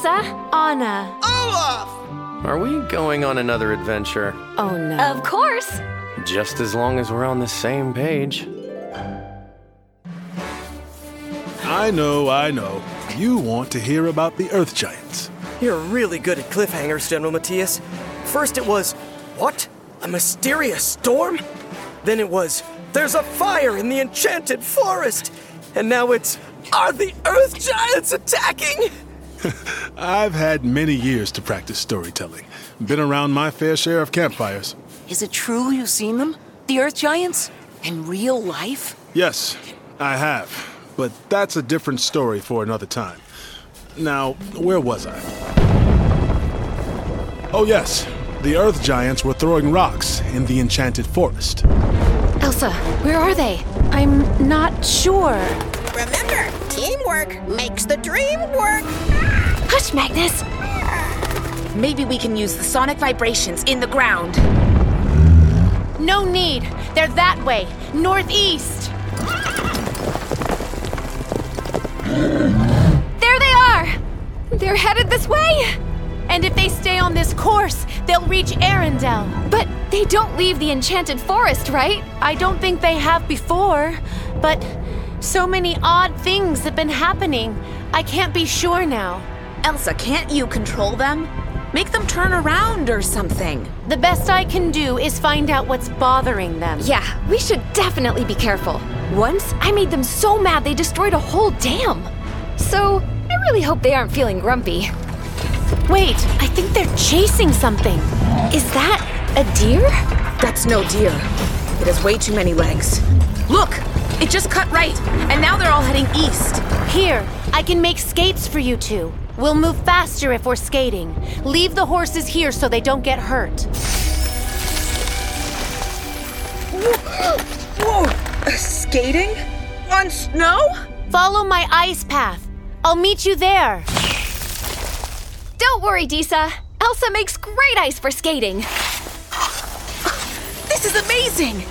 Hi, Elsa. Anna. Olaf! Are we going on another adventure? Oh no. Of course. Just as long as we're on the same page. I know, I know. You want to hear about the Earth Giants. You're really good at cliffhangers, General Matthias. First it was, what? A mysterious storm? Then it was, there's a fire in the enchanted forest. And now it's, are the Earth Giants attacking? I've had many years to practice storytelling. Been around my fair share of campfires. Is it true you've seen them? The Earth Giants? In real life? Yes, I have. But that's a different story for another time. Now, where was I? Oh, yes. The Earth Giants were throwing rocks in the Enchanted Forest. Elsa, where are they? I'm not sure. Remember, teamwork makes the dream work. Hush, Magnus. Maybe we can use the sonic vibrations in the ground. No need. They're that way, northeast. There they are. They're headed this way. And if they stay on this course, they'll reach Arendelle. But they don't leave the enchanted forest, right? I don't think they have before, but so many odd things have been happening. I can't be sure now. Elsa, can't you control them? Make them turn around or something. The best I can do is find out what's bothering them. Yeah, we should definitely be careful. Once, I made them so mad they destroyed a whole dam. So, I really hope they aren't feeling grumpy. Wait, I think they're chasing something. Is that a deer? That's no deer. It has way too many legs. Look! It just cut right, and now they're all heading east. Here, I can make skates for you two. We'll move faster if we're skating. Leave the horses here so they don't get hurt. Whoa! Uh, skating? On snow? Follow my ice path. I'll meet you there. Don't worry, Disa. Elsa makes great ice for skating. This is amazing!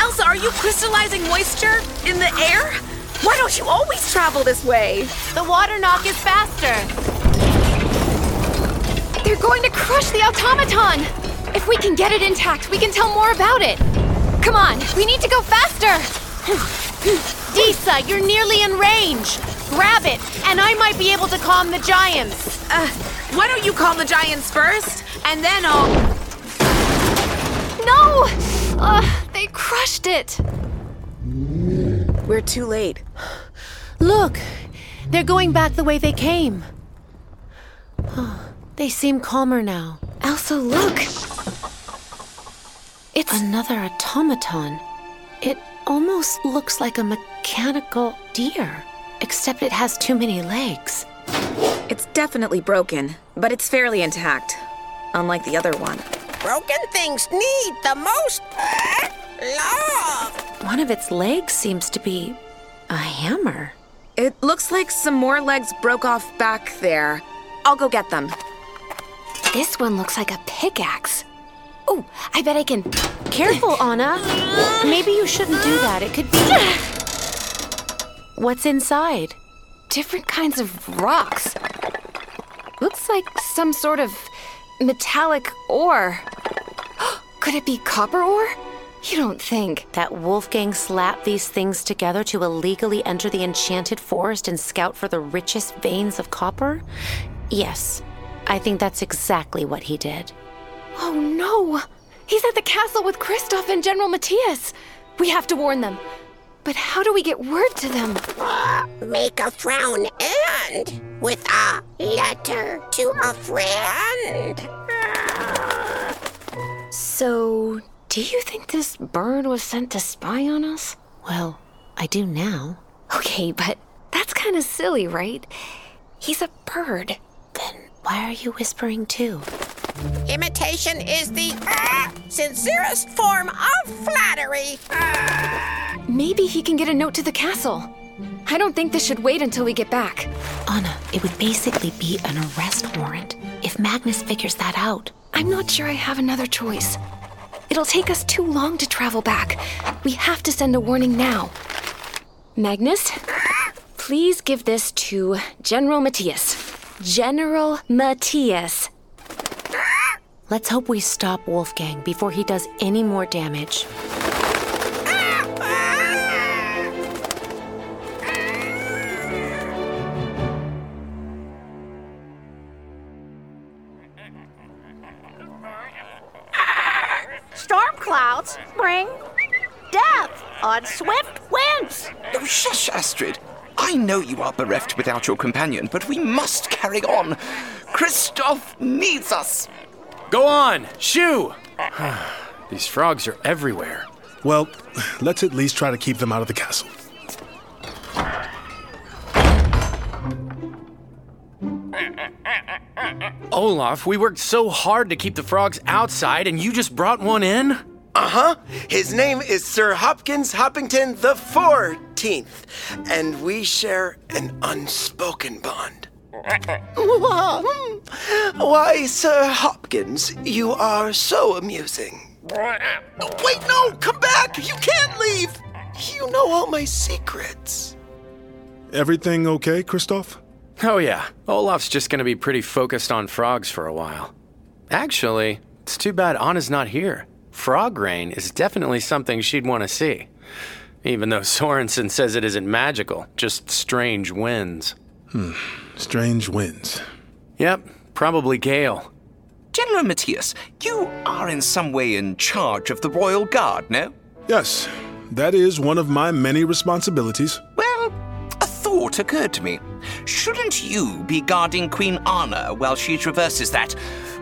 Elsa, are you crystallizing moisture in the air? Why don't you always travel this way? The water Nokk is faster. They're going to crush the automaton. If we can get it intact, we can tell more about it. Come on, we need to go faster. Disa, you're nearly in range. Grab it, and I might be able to calm the giants. Uh, why don't you calm the giants first, and then I'll. No! Uh, they crushed it. We're too late. Look, they're going back the way they came. They seem calmer now. Elsa, look. It's Another automaton. It almost looks like a mechanical deer, except it has too many legs. It's definitely broken, but it's fairly intact. Unlike the other one. Broken things need the most love. One of its legs seems to be a hammer. It looks like some more legs broke off back there. I'll go get them. this one looks like a pickaxe. Oh, I bet I can. Careful, Anna. Maybe you shouldn't do that. It could be. What's inside? Different kinds of rocks. Looks like some sort of metallic ore. Could it be copper ore? You don't think. That Wolfgang slapped these things together to illegally enter the enchanted forest and scout for the richest veins of copper? Yes, I think that's exactly what he did. Oh no! He's at the castle with Kristoff and General Matthias. We have to warn them. But how do we get word to them? Make a frown and with a letter to a friend. So, do you think this bird was sent to spy on us? Well, I do now. Okay, but that's kind of silly, right? He's a bird. Then why are you whispering too? Imitation is the uh, sincerest form of flattery. Maybe he can get a note to the castle. I don't think this should wait until we get back. Anna, it would basically be an arrest warrant if Magnus figures that out. I'm not sure I have another choice. It'll take us too long to travel back. We have to send a warning now. Magnus, please give this to General Matthias. General Matthias. Let's hope we stop Wolfgang before he does any more damage. Clouds bring death on swift winds. Oh, shush, Astrid. I know you are bereft without your companion, but we must carry on. Kristoff needs us. Go on, shoo! These frogs are everywhere. Well, let's at least try to keep them out of the castle. Olaf, we worked so hard to keep the frogs outside, and you just brought one in? Uh huh. His name is Sir Hopkins Hoppington the Fourteenth, and we share an unspoken bond. Why, Sir Hopkins, you are so amusing. Wait, no, come back! You can't leave! You know all my secrets. Everything okay, Kristoff? Oh, yeah. Olaf's just gonna be pretty focused on frogs for a while. Actually, it's too bad Anna's not here. Frog rain is definitely something she'd want to see. Even though Sorensen says it isn't magical, just strange winds. Hmm, strange winds. Yep, probably Gale. General Matthias, you are in some way in charge of the Royal Guard, no? Yes, that is one of my many responsibilities. Well, a thought occurred to me. Shouldn't you be guarding Queen Anna while she traverses that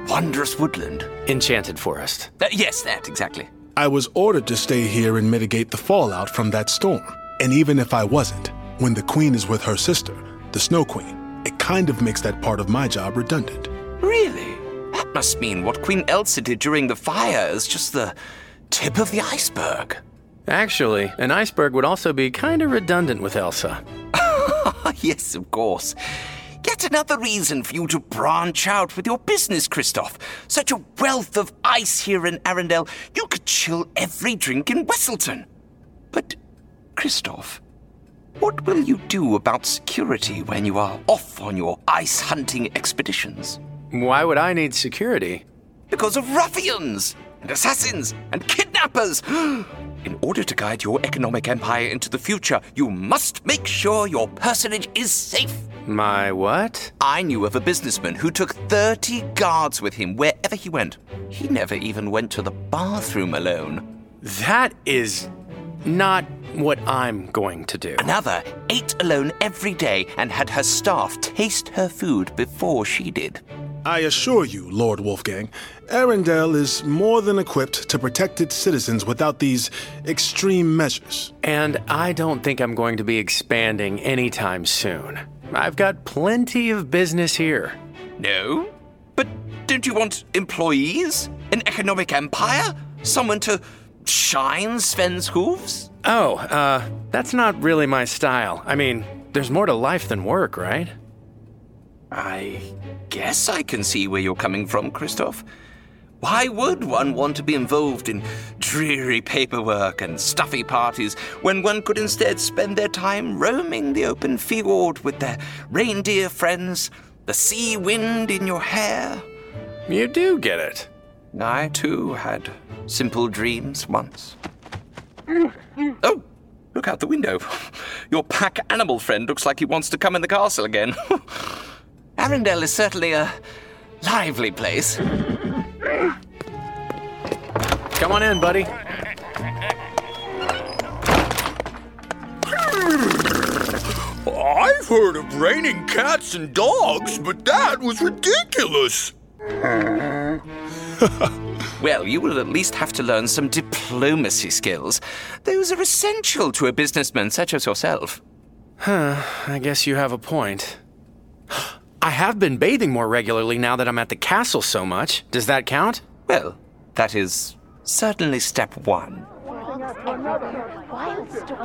wondrous woodland? Enchanted Forest. Uh, yes, that, exactly. I was ordered to stay here and mitigate the fallout from that storm. And even if I wasn't, when the queen is with her sister, the Snow Queen, it kind of makes that part of my job redundant. Really? That must mean what Queen Elsa did during the fire is just the tip of the iceberg. Actually, an iceberg would also be kind of redundant with Elsa. yes, of course. Yet another reason for you to branch out with your business, Kristoff. Such a wealth of ice here in Arendelle, you could chill every drink in Weselton. But, Kristoff, what will you do about security when you are off on your ice hunting expeditions? Why would I need security? Because of ruffians and assassins and kidnappers. In order to guide your economic empire into the future, you must make sure your personage is safe. My what? I knew of a businessman who took 30 guards with him wherever he went. He never even went to the bathroom alone. That is not what I'm going to do. Another ate alone every day and had her staff taste her food before she did. I assure you, Lord Wolfgang, Arendelle is more than equipped to protect its citizens without these extreme measures. And I don't think I'm going to be expanding anytime soon. I've got plenty of business here. No? But don't you want employees? An economic empire? Someone to shine Sven's hooves? Oh, uh, that's not really my style. I mean, there's more to life than work, right? I guess I can see where you're coming from, Kristoff. Why would one want to be involved in dreary paperwork and stuffy parties when one could instead spend their time roaming the open fjord with their reindeer friends, the sea wind in your hair? You do get it. I too had simple dreams once. Oh, look out the window. Your pack animal friend looks like he wants to come in the castle again. Arendelle is certainly a lively place. Come on in, buddy. I've heard of raining cats and dogs, but that was ridiculous. Well, you will at least have to learn some diplomacy skills. Those are essential to a businessman such as yourself. Huh, I guess you have a point. I have been bathing more regularly now that I'm at the castle so much. Does that count? Well, that is certainly step one.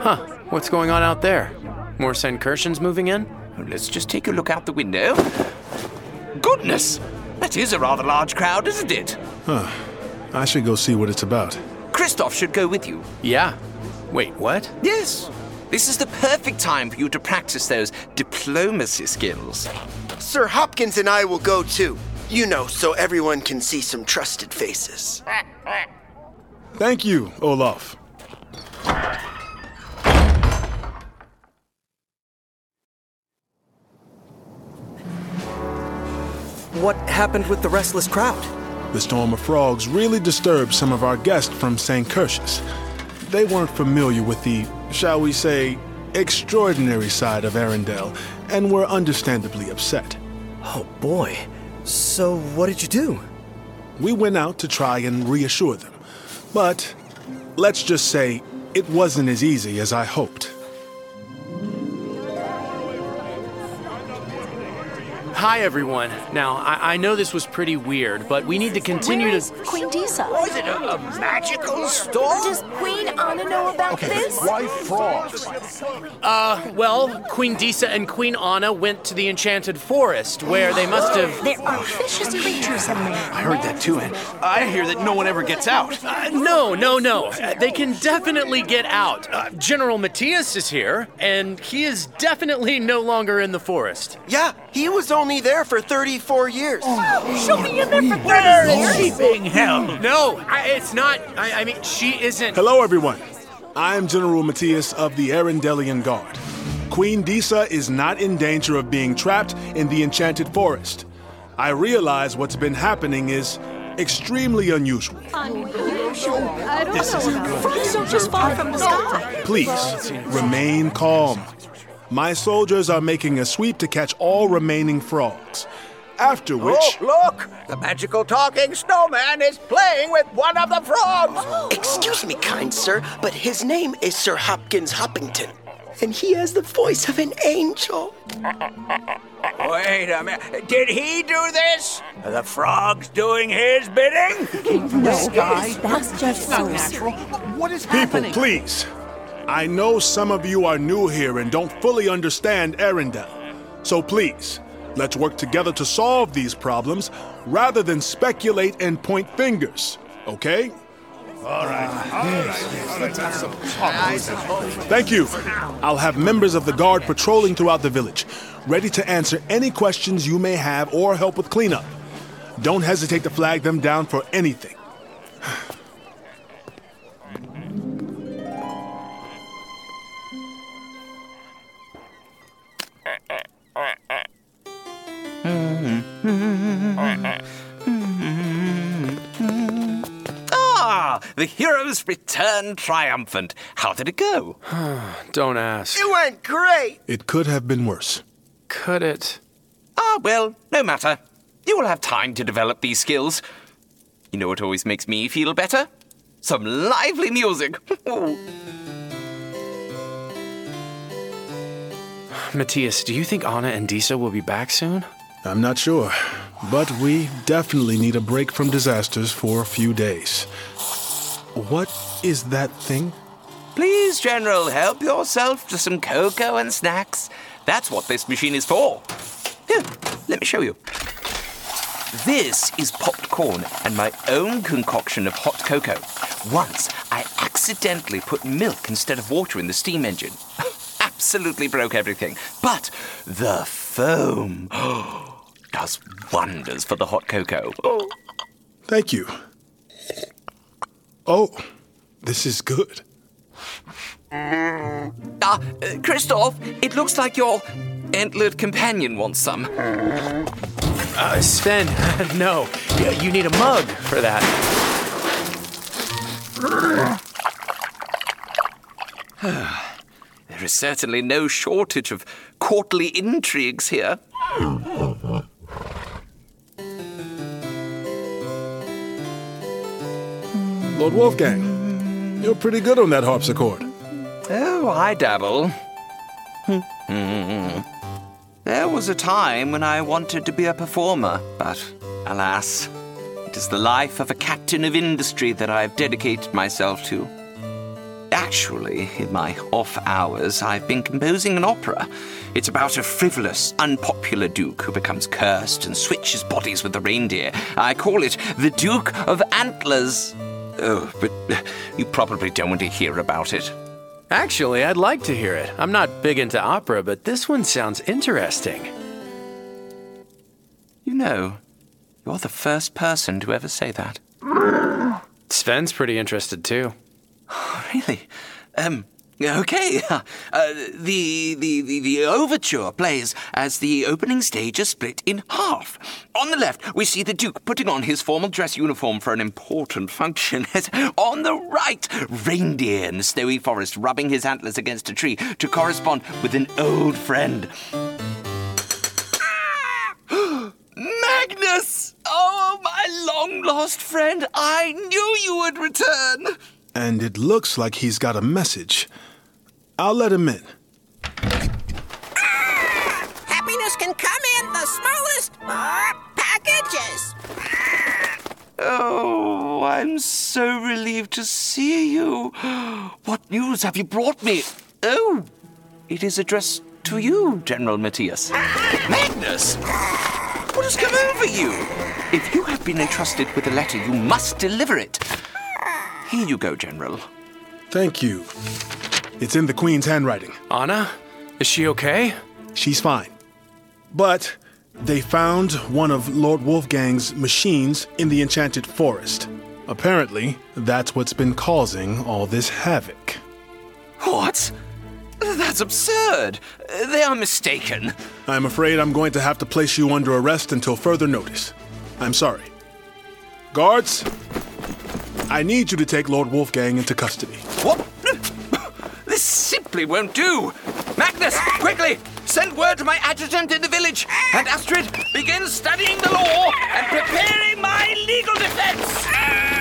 Huh. What's going on out there? More Senkershans moving in? Let's just take a look out the window. Goodness! That is a rather large crowd, isn't it? Huh. I should go see what it's about. Kristoff should go with you. Yeah. Wait, what? Yes. This is the perfect time for you to practice those diplomacy skills. Sir Hopkins and I will go too. You know, so everyone can see some trusted faces. Thank you, Olaf. What happened with the restless crowd? The storm of frogs really disturbed some of our guests from St. Curtius. They weren't familiar with the, shall we say, extraordinary side of Arendelle and were understandably upset. Oh boy. So, what did you do? We went out to try and reassure them. But let's just say it wasn't as easy as I hoped. Hi, everyone. Now, I, I know this was pretty weird, but we need to continue Where to. is Queen Disa? Was it a, a magical storm? Does Queen Anna know about this? Why frogs? Uh, well, Queen Disa and Queen Anna went to the Enchanted Forest, where they must have. There are vicious creatures in there. I heard that too, and I hear that no one ever gets out. Uh, no, no, no. Uh, they can definitely get out. Uh, General Matthias is here, and he is definitely no longer in the forest. Yeah, he was only there for 34 years. Oh, She'll be in there for 30 years. is she being held? No, I, it's not. I, I mean, she isn't. Hello, everyone. I'm General Matthias of the Arendellian Guard. Queen Disa is not in danger of being trapped in the Enchanted Forest. I realize what's been happening is extremely unusual. Unusual. I don't know. Frogs don't just fall from the sky. Please, remain calm. My soldiers are making a sweep to catch all remaining frogs. After which. Oh, look! The magical talking snowman is playing with one of the frogs! Excuse me, kind sir, but his name is Sir Hopkins Hoppington, and he has the voice of an angel. Wait a minute. Did he do this? Are the frogs doing his bidding? No, that's just so Natural. What is People, happening? please. I know some of you are new here and don't fully understand Arendelle. So please, let's work together to solve these problems rather than speculate and point fingers. Okay? Alright. Thank you. I'll have members of the guard patrolling throughout the village, ready to answer any questions you may have or help with cleanup. Don't hesitate to flag them down for anything. Ah, the heroes return triumphant. How did it go? Don't ask. It went great. It could have been worse. Could it? Ah, well, no matter. You will have time to develop these skills. You know what always makes me feel better? Some lively music. Matthias, do you think Anna and Disa will be back soon? I'm not sure, but we definitely need a break from disasters for a few days. What is that thing? Please, General, help yourself to some cocoa and snacks. That's what this machine is for. Here, let me show you. This is popped corn and my own concoction of hot cocoa. Once, I accidentally put milk instead of water in the steam engine. Absolutely broke everything. But the foam oh, does wonders for the hot cocoa. Oh. Thank you. Oh, this is good. Ah, uh, Kristoff, it looks like your antlered companion wants some. Uh, Sven, no. You- You need a mug for that. There is certainly no shortage of courtly intrigues here. Lord Wolfgang, you're pretty good on that harpsichord. Oh, I dabble. Hmm. There was a time when I wanted to be a performer, but alas, it is the life of a captain of industry that I have dedicated myself to. Actually, in my off hours, I've been composing an opera. It's about a frivolous, unpopular duke who becomes cursed and switches bodies with the reindeer. I call it The Duke of Antlers. Oh, but you probably don't want to hear about it. Actually, I'd like to hear it. I'm not big into opera, but this one sounds interesting. You know, you're the first person to ever say that. Sven's pretty interested too. Really? Um, okay. Uh, the, the, the, the overture plays as the opening stage is split in half. On the left, we see the Duke putting on his formal dress uniform for an important function. on the right, reindeer in the snowy forest rubbing his antlers against a tree to correspond with an old friend. Magnus! Oh, my long lost friend! I knew you would return! And it looks like he's got a message. I'll let him in. Happiness can come in the smallest uh, packages. Oh, I'm so relieved to see you. What news have you brought me? Oh, it is addressed to you, General Matthias. Magnus! What has come over you? If you have been entrusted with a letter, you must deliver it. Here you go, General. Thank you. It's in the Queen's handwriting. Anna? Is she okay? She's fine. But they found one of Lord Wolfgang's machines in the Enchanted Forest. Apparently, that's what's been causing all this havoc. What? That's absurd. They are mistaken. I'm afraid I'm going to have to place you under arrest until further notice. I'm sorry. Guards, I need you to take Lord Wolfgang into custody. What? Simply won't do. Magnus, quickly, send word to my adjutant in the village. And Astrid, begin studying the law and preparing my legal defense.